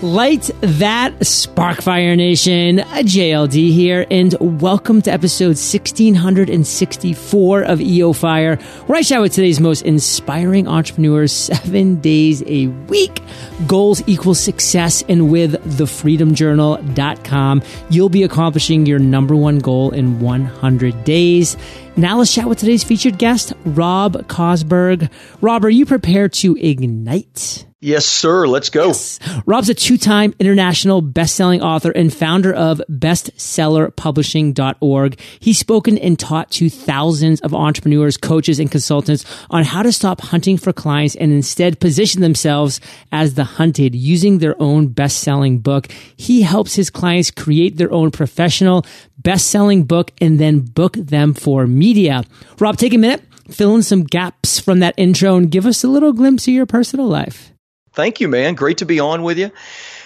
Light that Sparkfire Nation, JLD here, and welcome to episode 1664 of EO Fire, where I chat with today's most inspiring entrepreneurs seven days a week. Goals equal success, and with thefreedomjournal.com, you'll be accomplishing your number one goal in 100 days. Now let's chat with today's featured guest, Rob Kosberg. Rob, are you prepared to ignite? Yes, sir. Let's go. Yes. Rob's a two-time international best-selling author and founder of bestsellerpublishing.org. He's spoken and taught to thousands of entrepreneurs, coaches, and consultants on how to stop hunting for clients and instead position themselves as the hunted using their own best-selling book. He helps his clients create their own professional best-selling book and then book them for media. Rob, take a minute, fill in some gaps from that intro and give us a little glimpse of your personal life. Thank you, man. Great to be on with you.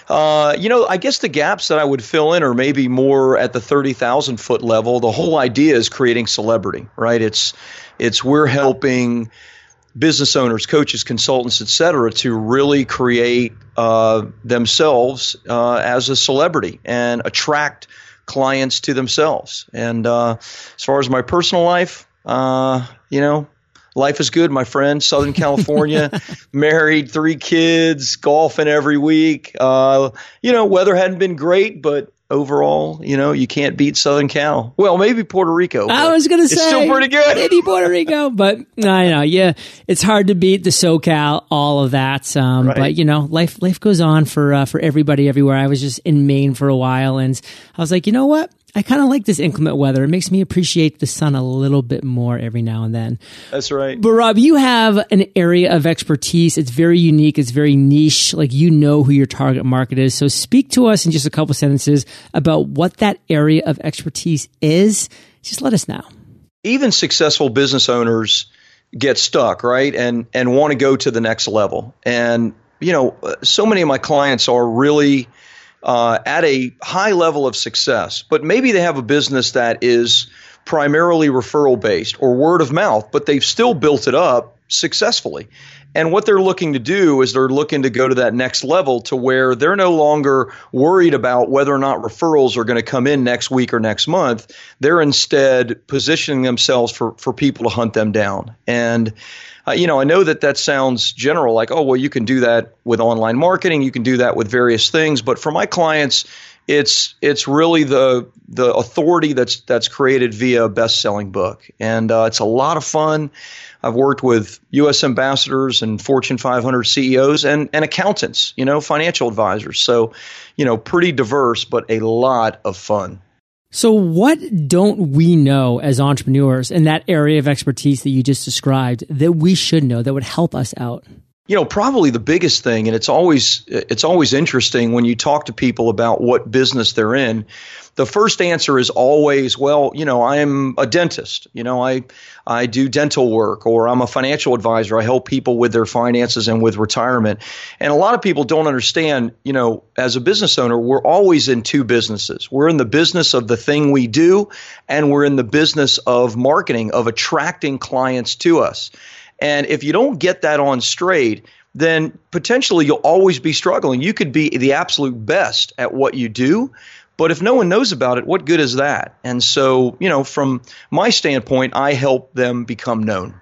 Uh, you know, I guess the gaps that I would fill in are maybe more at the thirty thousand foot level. The whole idea is creating celebrity, right? It's it's we're helping business owners, coaches, consultants, et cetera, to really create uh, themselves uh, as a celebrity and attract clients to themselves. And uh, as far as my personal life, uh, you know, Life is good, my friend. Southern California, married, three kids, golfing every week. Uh, you know, weather hadn't been great, but overall, you know, you can't beat Southern Cal. Well, maybe Puerto Rico. I was going to say it's still pretty good. Maybe Puerto Rico, but I know, yeah, it's hard to beat the SoCal, all of that. Um, right. But you know, life life goes on for uh, for everybody everywhere. I was just in Maine for a while, and I was like, you know what? I kind of like this inclement weather. It makes me appreciate the sun a little bit more every now and then. That's right. But Rob, you have an area of expertise. It's very unique. It's very niche. Like you know who your target market is. So speak to us in just a couple sentences about what that area of expertise is. Just let us know. Even successful business owners get stuck, right? And and want to go to the next level. And you know, so many of my clients are really uh, at a high level of success, but maybe they have a business that is primarily referral based or word of mouth, but they've still built it up successfully. And what they're looking to do is they're looking to go to that next level to where they're no longer worried about whether or not referrals are going to come in next week or next month. They're instead positioning themselves for, for people to hunt them down. And uh, you know, I know that that sounds general, like, oh, well, you can do that with online marketing, you can do that with various things. But for my clients, it's it's really the the authority that's that's created via a best selling book, and uh, it's a lot of fun. I've worked with U.S. ambassadors and Fortune 500 CEOs and and accountants, you know, financial advisors. So, you know, pretty diverse, but a lot of fun. So, what don't we know as entrepreneurs in that area of expertise that you just described that we should know that would help us out? You know, probably the biggest thing, and it's always it's always interesting when you talk to people about what business they're in. The first answer is always, well, you know, I'm a dentist. You know, I I do dental work, or I'm a financial advisor. I help people with their finances and with retirement. And a lot of people don't understand. You know, as a business owner, we're always in two businesses. We're in the business of the thing we do, and we're in the business of marketing, of attracting clients to us. And if you don't get that on straight, then potentially you'll always be struggling. You could be the absolute best at what you do, but if no one knows about it, what good is that? And so, you know, from my standpoint, I help them become known.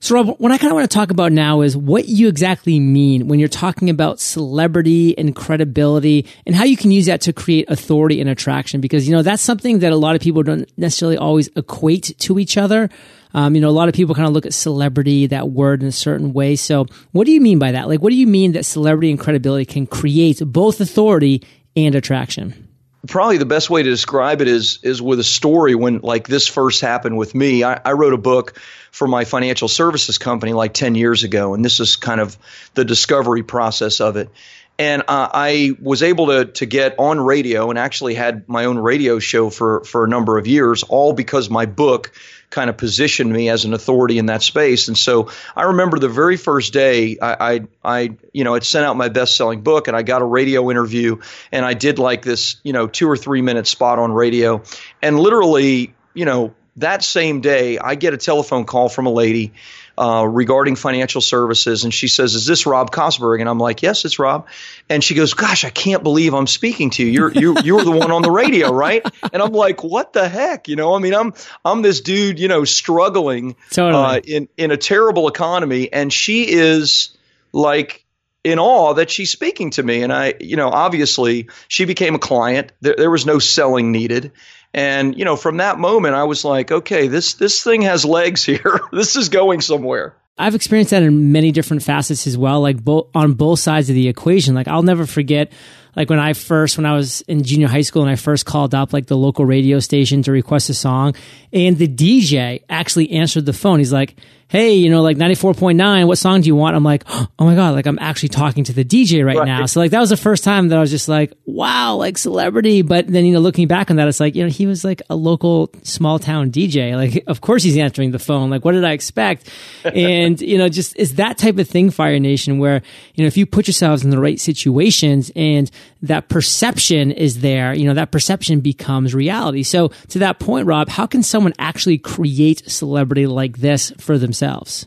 So, Rob, what I kind of want to talk about now is what you exactly mean when you're talking about celebrity and credibility and how you can use that to create authority and attraction. Because, you know, that's something that a lot of people don't necessarily always equate to each other. Um, you know, a lot of people kind of look at celebrity, that word in a certain way. So what do you mean by that? Like, what do you mean that celebrity and credibility can create both authority and attraction? probably the best way to describe it is is with a story when like this first happened with me I, I, wrote a book for my financial services company like 10 years ago and this is kind of the discovery process of it and uh, I was able to to get on radio and actually had my own radio show for for a number of years, all because my book kind of positioned me as an authority in that space. And so I remember the very first day I I, I you know had sent out my best selling book and I got a radio interview and I did like this you know two or three minute spot on radio and literally you know that same day I get a telephone call from a lady uh, regarding financial services. And she says, Is this Rob Kosberg? And I'm like, Yes, it's Rob. And she goes, Gosh, I can't believe I'm speaking to you. You're, you, you were the one on the radio, right? And I'm like, What the heck? You know, I mean, I'm, I'm this dude, you know, struggling totally. uh, in, in a terrible economy. And she is like, in awe that she's speaking to me. And I, you know, obviously she became a client. There, there was no selling needed. And you know, from that moment, I was like, okay, this this thing has legs here. this is going somewhere. I've experienced that in many different facets as well, like both on both sides of the equation. Like I'll never forget, like when I first, when I was in junior high school and I first called up like the local radio station to request a song, and the DJ actually answered the phone. He's like, hey, you know, like 94.9, what song do you want? I'm like, oh my God, like I'm actually talking to the DJ right, right, now. So like that was the first time that I was just like, wow, like celebrity. But then, you know, looking back on that, it's like, you know, he was like a local small town DJ. Like, of course he's answering the phone. Like, what did I expect? and, you know, just it's that type of thing, Fire Nation, where, you know, if you put yourselves in the right situations and that perception is there, you know, that perception becomes reality. So to that point, Rob, how can someone actually create celebrity like this for themselves? Themselves?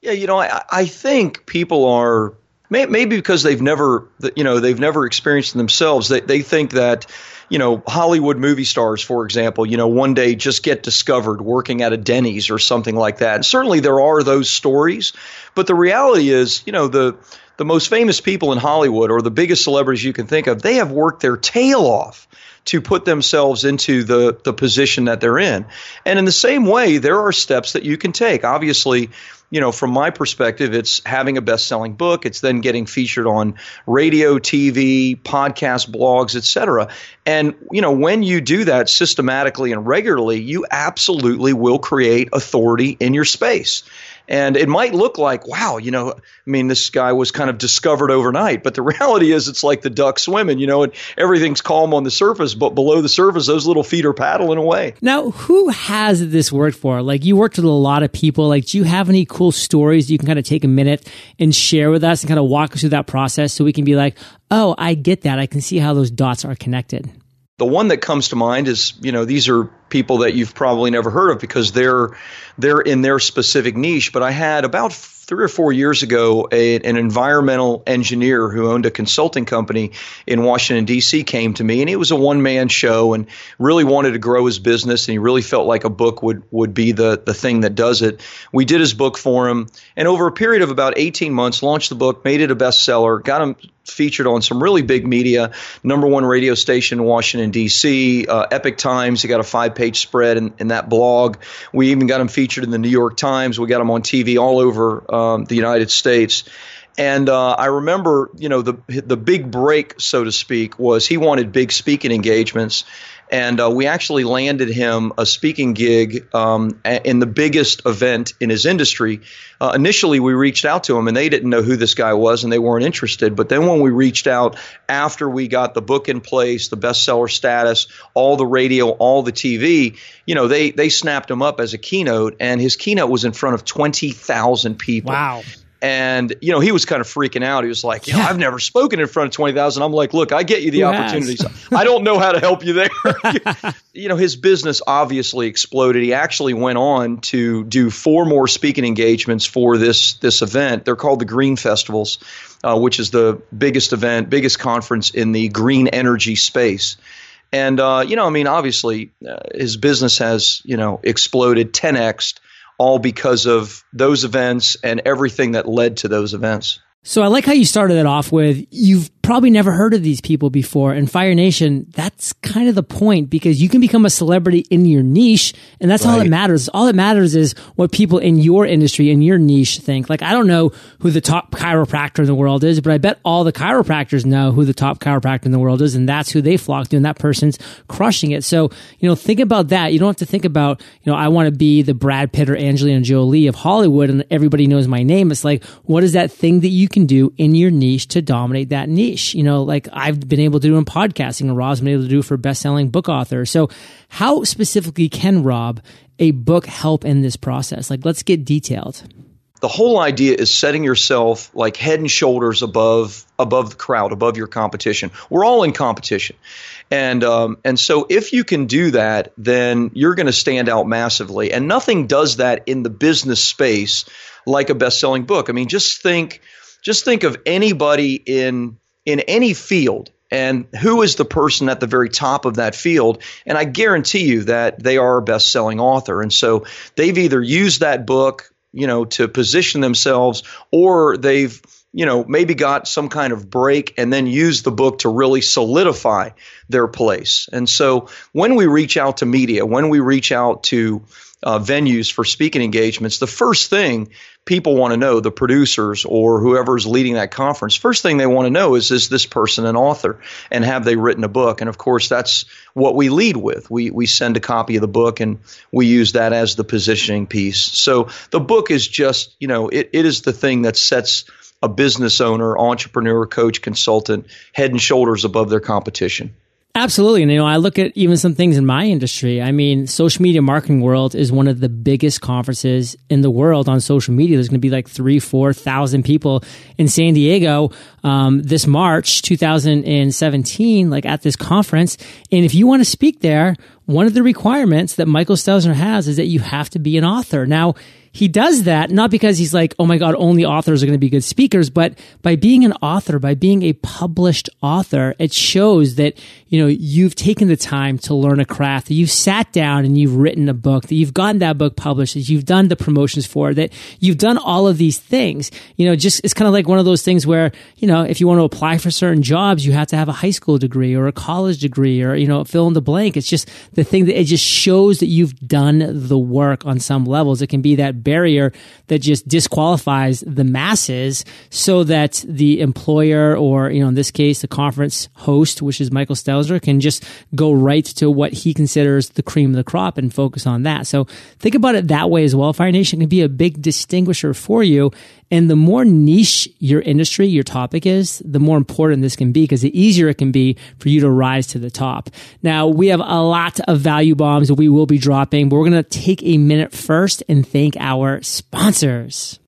Yeah, you know, I, I think people are maybe because they've never, you know, they've never experienced themselves. They they think that, you know, Hollywood movie stars, for example, you know, one day just get discovered working at a Denny's or something like that. And certainly there are those stories, but the reality is, you know, the the most famous people in Hollywood or the biggest celebrities you can think of, they have worked their tail off to put themselves into the, the position that they're in. And in the same way, there are steps that you can take. Obviously, you know, from my perspective, it's having a best selling book. It's then getting featured on radio, TV, podcast, blogs, etc. And, you know, when you do that systematically and regularly, you absolutely will create authority in your space. And it might look like, wow, you know, I mean, this guy was kind of discovered overnight. But the reality is, it's like the duck swimming, you know, and everything's calm on the surface, but below the surface, those little feet are paddling away. Now, who has this worked for? Like, you worked with a lot of people. Like, do you have any cool stories you can kind of take a minute and share with us and kind of walk us through that process so we can be like, oh, I get that. I can see how those dots are connected. The one that comes to mind is, you know, these are people that you've probably never heard of because they're they're in their specific niche. But I had about three or four years ago, a, an environmental engineer who owned a consulting company in Washington D.C. came to me, and it was a one man show, and really wanted to grow his business, and he really felt like a book would would be the the thing that does it. We did his book for him, and over a period of about 18 months, launched the book, made it a bestseller, got him featured on some really big media, number one radio station in Washington D.C., uh, Epoch Times. He got a five page spread in, in, that blog. We even got him featured in the New York Times. We got him on TV all over um, the United States. And uh, I remember, you know, the the big break, so to speak, was he wanted big speaking engagements, and uh, we actually landed him a speaking gig um, in the biggest event in his industry. Uh, initially, we reached out to him, and they didn't know who this guy was, and they weren't interested. But then when we reached out after we got the book in place, the bestseller status, all the radio, all the TV, you know, they they snapped him up as a keynote, and his keynote was in front of twenty thousand people. Wow. And you know, he was kind of freaking out. He was like, "Yeah, I've never spoken in front of twenty thousand. I'm like, "Look, I get you the Who opportunities. I don't know how to help you there." you know, his business obviously exploded. He actually went on to do four more speaking engagements for this this event. They're called the Green Festivals, uh, which is the biggest event, biggest conference in the green energy space. And uh, you know, I mean, obviously, uh, his business has you know exploded 10x all because of those events and everything that led to those events. So I like how you started it off with you've probably never heard of these people before. And Fire Nation, that's kind of the point because you can become a celebrity in your niche. And that's right. all that matters. All that matters is what people in your industry, in your niche think. Like, I don't know who the top chiropractor in the world is, but I bet all the chiropractors know who the top chiropractor in the world is. And that's who they flock to. And that person's crushing it. So, you know, think about that. You don't have to think about, you know, I want to be the Brad Pitt or Angelina Jolie of Hollywood and everybody knows my name. It's like, what is that thing that you can do in your niche to dominate that niche? you know, like I've been able to do in podcasting and Rob's been able to do for best-selling book authors. So how specifically can Rob a book help in this process? Like let's get detailed. the whole idea is setting yourself like head and shoulders above above the crowd, above your competition. We're all in competition, and um, and so if you can do that, then you're going to stand out massively. And nothing does that in the business space like a best-selling book. I mean, just think just think of anybody in in any field and who is the person at the very top of that field? And i guarantee you that they are a best-selling author. And so they've either used that book you know to position themselves or they've you know maybe got some kind of break and then used the book to really solidify their place. And so when we reach out to media when we reach out to uh, venues for speaking engagements, the first thing people want to know, the producers or whoever's leading that conference, first thing they want to know is is this person an author and have they written a book? And of course, that's what we lead with. We we send a copy of the book and we use that as the positioning piece. So the book is just, you know, it, it is the thing that sets a business owner, entrepreneur, coach, consultant head and shoulders above their competition. Absolutely. And, you know, I look at even some things in my industry. I mean, social media marketing world is one of the biggest conferences in the world on social media. There's going to be like three, 4,000 people in San Diego, um, this March 2017, like at this conference. And if you want to speak there, one of the requirements that Michael Stelzner has is that you have to be an author. Now, he does that not because he's like, oh my God, only authors are going to be good speakers, but by being an author, by being a published author, it shows that, you know, you've taken the time to learn a craft, that you've sat down and you've written a book, that you've gotten that book published, that you've done the promotions for, that you've done all of these things. You know, just, it's kind of like one of those things where, you know, if you want to apply for certain jobs, you have to have a high school degree or a college degree or, you know, fill in the blank. It's just the thing that it just shows that you've done the work on some levels. It can be that barrier that just disqualifies the masses so that the employer or, you know, in this case, the conference host, which is Michael Stelzner, can just go right to what he considers the cream of the crop and focus on that. So think about it that way as well. Fire Nation can be a big distinguisher for you. And the more niche your industry, your topic is, the more important this can be because the easier it can be for you to rise to the top. Now, we have a lot of value bombs that we will be dropping, but we're going to take a minute first and thank our sponsors.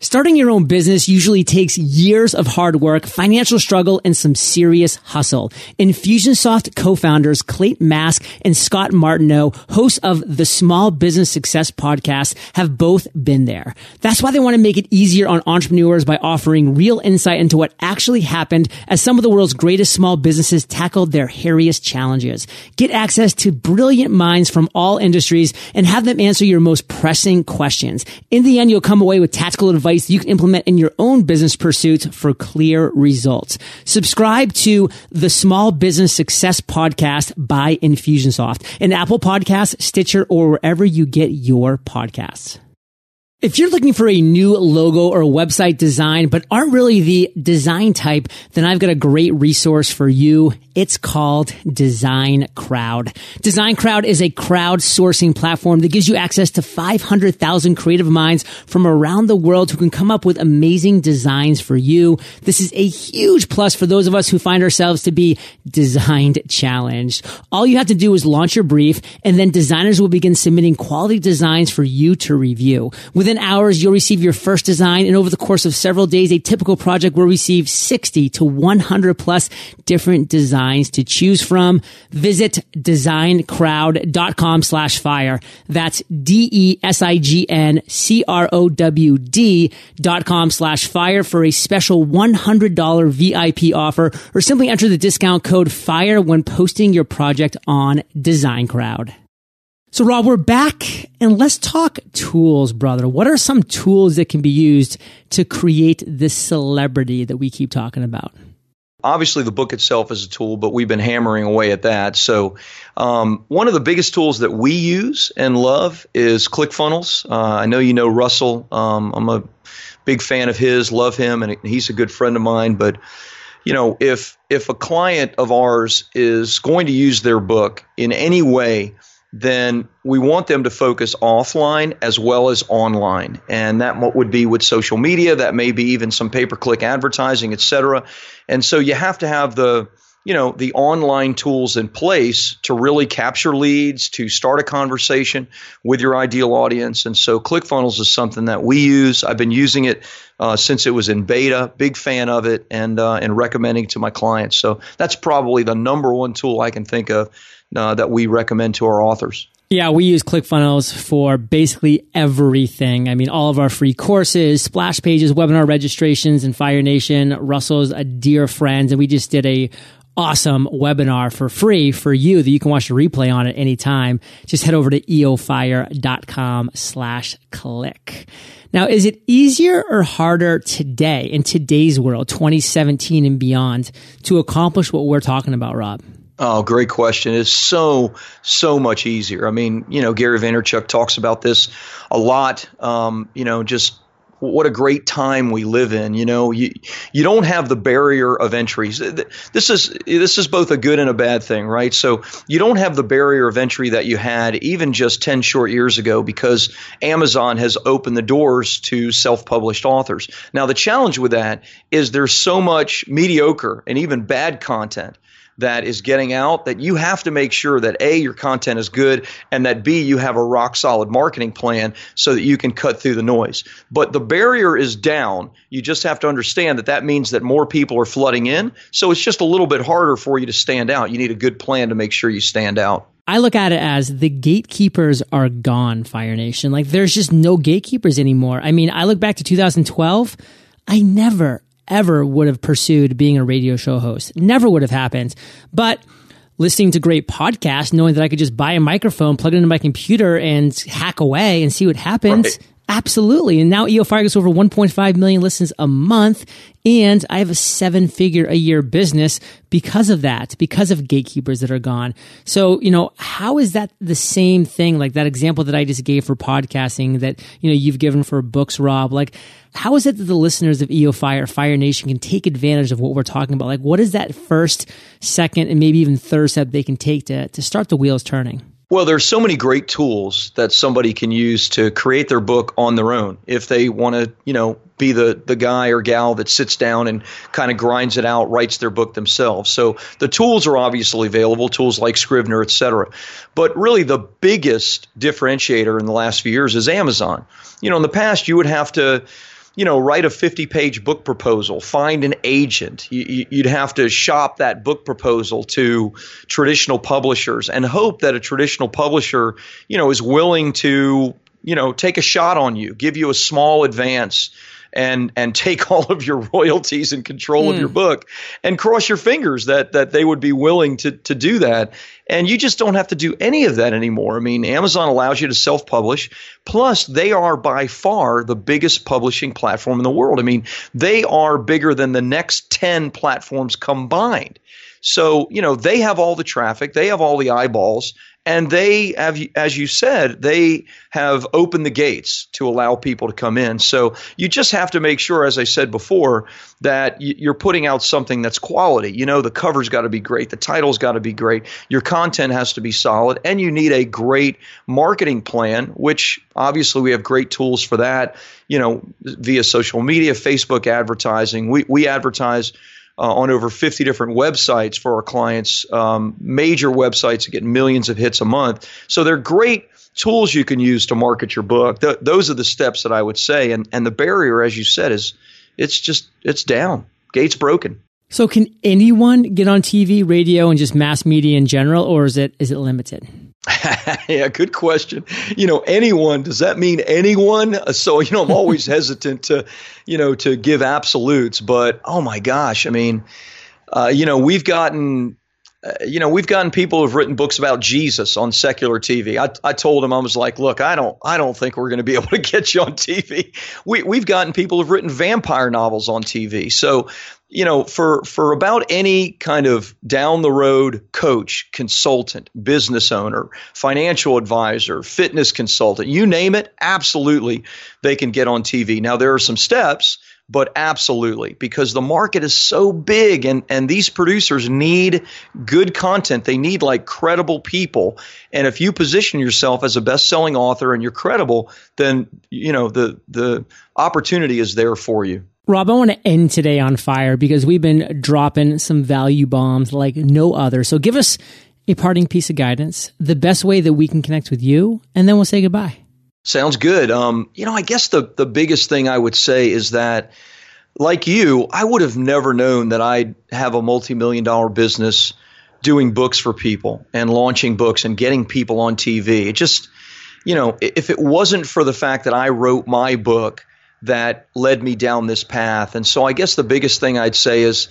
Starting your own business usually takes years of hard work, financial struggle, and some serious hustle. Infusionsoft co-founders Clate Mask and Scott Martineau, hosts of the Small Business Success podcast, have both been there. That's why they want to make it easier on entrepreneurs by offering real insight into what actually happened as some of the world's greatest small businesses tackled their hairiest challenges. Get access to brilliant minds from all industries and have them answer your most pressing questions. In the end, you'll come away with tactical advice advice you can implement in your own business pursuits for clear results. Subscribe to the Small Business Success Podcast by Infusionsoft, an Apple Podcast, Stitcher, or wherever you get your podcasts. If you're looking for a new logo or website design, but aren't really the design type, then I've got a great resource for you. It's called DesignCrowd. Design Crowd is a crowdsourcing platform that gives you access to 500,000 creative minds from around the world who can come up with amazing designs for you. This is a huge plus for those of us who find ourselves to be designed challenged. All you have to do is launch your brief and then designers will begin submitting quality designs for you to review. Within hours, you'll receive your first design and over the course of several days, a typical project will receive 60 to 100 plus different designs designs to choose from. Visit designcrowd.com slash fire. That's D-E-S-I-G-N-C-R-O-W-D dot com slash fire for a special $100 VIP offer or simply enter the discount code FIRE when posting your project on DesignCrowd. So Rob, we're back and let's talk tools, brother. What are some tools that can be used to create this celebrity that we keep talking about? Obviously the book itself is a tool, but we've been hammering away at that. So, um, one of the biggest tools that we use and love is ClickFunnels. Uh, I know you know Russell. Um, I'm a big fan of his, love him, and he's a good friend of mine. But you know, if if a client of ours is going to use their book in any way then we want them to focus offline as well as online. And that would be with social media, that may be even some pay per click advertising, et cetera. And so you have to have the you know the online tools in place to really capture leads to start a conversation with your ideal audience. And so clickfunnels is something that we use. I've been using it uh, since it was in beta. Big fan of it and uh, and recommending to my clients. So that's probably the number one tool i can think of uh, that we recommend to our authors. Yeah, we use ClickFunnels for basically everything. I mean, all of our free courses, splash pages, webinar registrations, and Fire Nation. Russell's a dear friend, and we just did a awesome webinar for free for you that you can watch the replay on at any time. Just head over to eofire.com slash click. Now, is it easier or harder today in today's world, 2017 and beyond, to accomplish what we're talking about, Rob? Oh, great question. It's so, so much easier. I mean, you know, Gary Vaynerchuk talks about this a lot. Um, you know, just what a great time we live in. You know, you you don't have the barrier of entries. This is this is both a good and a bad thing, right? So you don't have the barrier of entry that you had even just 10 short years ago because Amazon has opened the doors to self-published authors. Now the challenge with that is there's so much mediocre and even bad content that is getting out that you have to make sure that A, your content is good, and that B, you have a rock solid marketing plan so that you can cut through the noise. But the barrier is down. You just have to understand that that means that more people are flooding in. So it's just a little bit harder for you to stand out. You need a good plan to make sure you stand out. I look at it as the gatekeepers are gone, Fire Nation. Like there's just no gatekeepers anymore. I mean, I look back to 2012. I never, ever would have pursued being a radio show host. Never would have happened. But listening to great podcasts, knowing that I could just buy a microphone, plug it into my computer and hack away and see what happens. Right. Absolutely. And now EO Fire gets over 1.5 million listens a month. And I have a seven figure a year business because of that, because of gatekeepers that are gone. So, you know, how is that the same thing? Like that example that I just gave for podcasting that, you know, you've given for books, Rob, like, how is it that the listeners of EO Fire, Fire Nation can take advantage of what we're talking about? Like, what is that first, second, and maybe even third step they can take to, to start the wheels turning? Well, there's so many great tools that somebody can use to create their book on their own if they want to, you know, be the the guy or gal that sits down and kind of grinds it out, writes their book themselves. So the tools are obviously available, tools like Scrivener, et cetera. But really the biggest differentiator in the last few years is Amazon. You know, in the past you would have to you know, write a 50 page book proposal, find an agent. You, would have to shop that book proposal to traditional publishers and hope that a traditional publisher, you know, is willing to, you know, take a shot on you, give you a small advance and and take all of your royalties and control mm. of your hmm. book and cross your fingers that that they would be willing to to do that and you just don't have to do any of that anymore. I mean, Amazon allows you to self publish. Plus, they are by far the biggest publishing platform in the world. I mean, they are bigger than the next 10 platforms combined. So, you know, they have all the traffic, they have all the eyeballs, and they have as you said they have opened the gates to allow people to come in. So you just have to make sure as i said before that you're putting out something that's quality. You know the cover's got to be great. The title's got to be great. Your content has to be solid. And you need a great marketing plan which obviously we have great tools for that you know via social media facebook advertising. We, we advertise uh, on over 50 different websites for our clients, um, major websites that get millions of hits a month. So they're great tools you can use to market your book. Th- those are the steps that I would say. And, and the barrier, as you said, is it's just, it's down. Gates broken. So can anyone get on TV, radio, and just mass media in general, or is it is it limited? yeah, good question. You know, anyone, does that mean anyone? So, you know, I'm always hesitant to, you know, to give absolutes, but oh my gosh, I mean, uh, you know, we've gotten uh, you know, we've gotten people who've written books about Jesus on secular TV. I, I told them I was like, look, I don't, I don't think we're going to be able to get you on TV. We, we've gotten people who've written vampire novels on TV. So, you know, for for about any kind of down the road coach, consultant, business owner, financial advisor, fitness consultant, you name it, absolutely, they can get on TV. Now there are some steps but absolutely because the market is so big and and these producers need good content they need like credible people and if you position yourself as a best-selling author and you're credible then you know the the opportunity is there for you Rob, I want to end today on fire because we've been dropping some value bombs like no other. So give us a parting piece of guidance, the best way that we can connect with you, and then we'll say goodbye. Sounds good. Um, you know, I guess the the biggest thing I would say is that, like you, I would have never known that I'd have a multi-million dollar business doing books for people and launching books and getting people on TV. It just, you know, if it wasn't for the fact that I wrote my book that led me down this path. And so I guess the biggest thing I'd say is,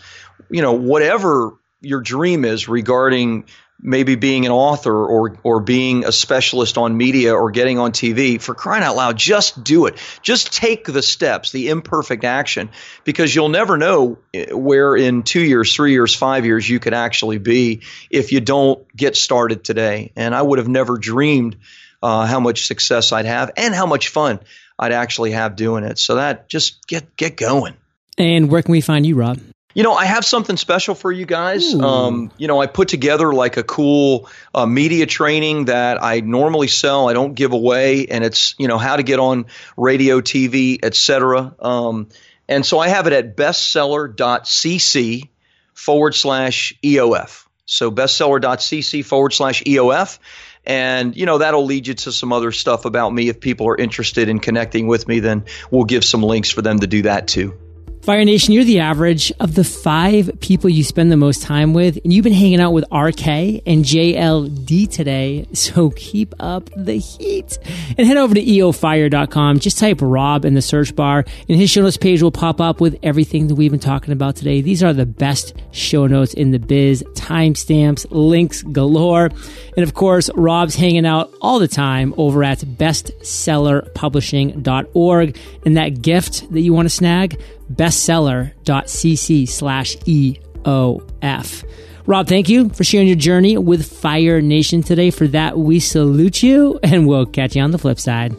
you know, whatever your dream is regarding maybe being an author or or being a specialist on media or getting on TV for crying out loud just do it just take the steps the imperfect action because you'll never know where in 2 years 3 years 5 years you could actually be if you don't get started today and I would have never dreamed uh, how much success I'd have and how much fun I'd actually have doing it. So that just get get going. And where can we find you, Rob? You know, I have something special for you guys. Um, you know, I put together like a cool uh, media training that I normally sell. I don't give away, and it's you know how to get on radio, TV, etc. Um, and so I have it at bestseller.cc forward slash EOF. So bestseller.cc forward slash EOF. And, you know, that'll lead you to some other stuff about me. If people are interested in connecting with me, then we'll give some links for them to do that too. Fire Nation, you're the average of the five people you spend the most time with, and you've been hanging out with RK and JLD today, so keep up the heat. And head over to eofire.com, just type Rob in the search bar, and his show notes page will pop up with everything that we've been talking about today. These are the best show notes in the biz, timestamps, links galore. And of course, Rob's hanging out all the time over at bestsellerpublishing.org. And that gift that you want to snag, bestseller.cc slash EOF. Rob, thank you for sharing your journey with Fire Nation today. For that, we salute you and we'll catch you on the flip side.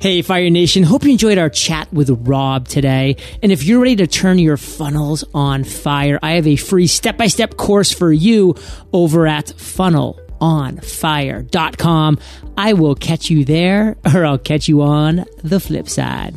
Hey, Fire Nation. Hope you enjoyed our chat with Rob today. And if you're ready to turn your funnels on fire, I have a free step by step course for you over at funnelonfire.com. I will catch you there or I'll catch you on the flip side.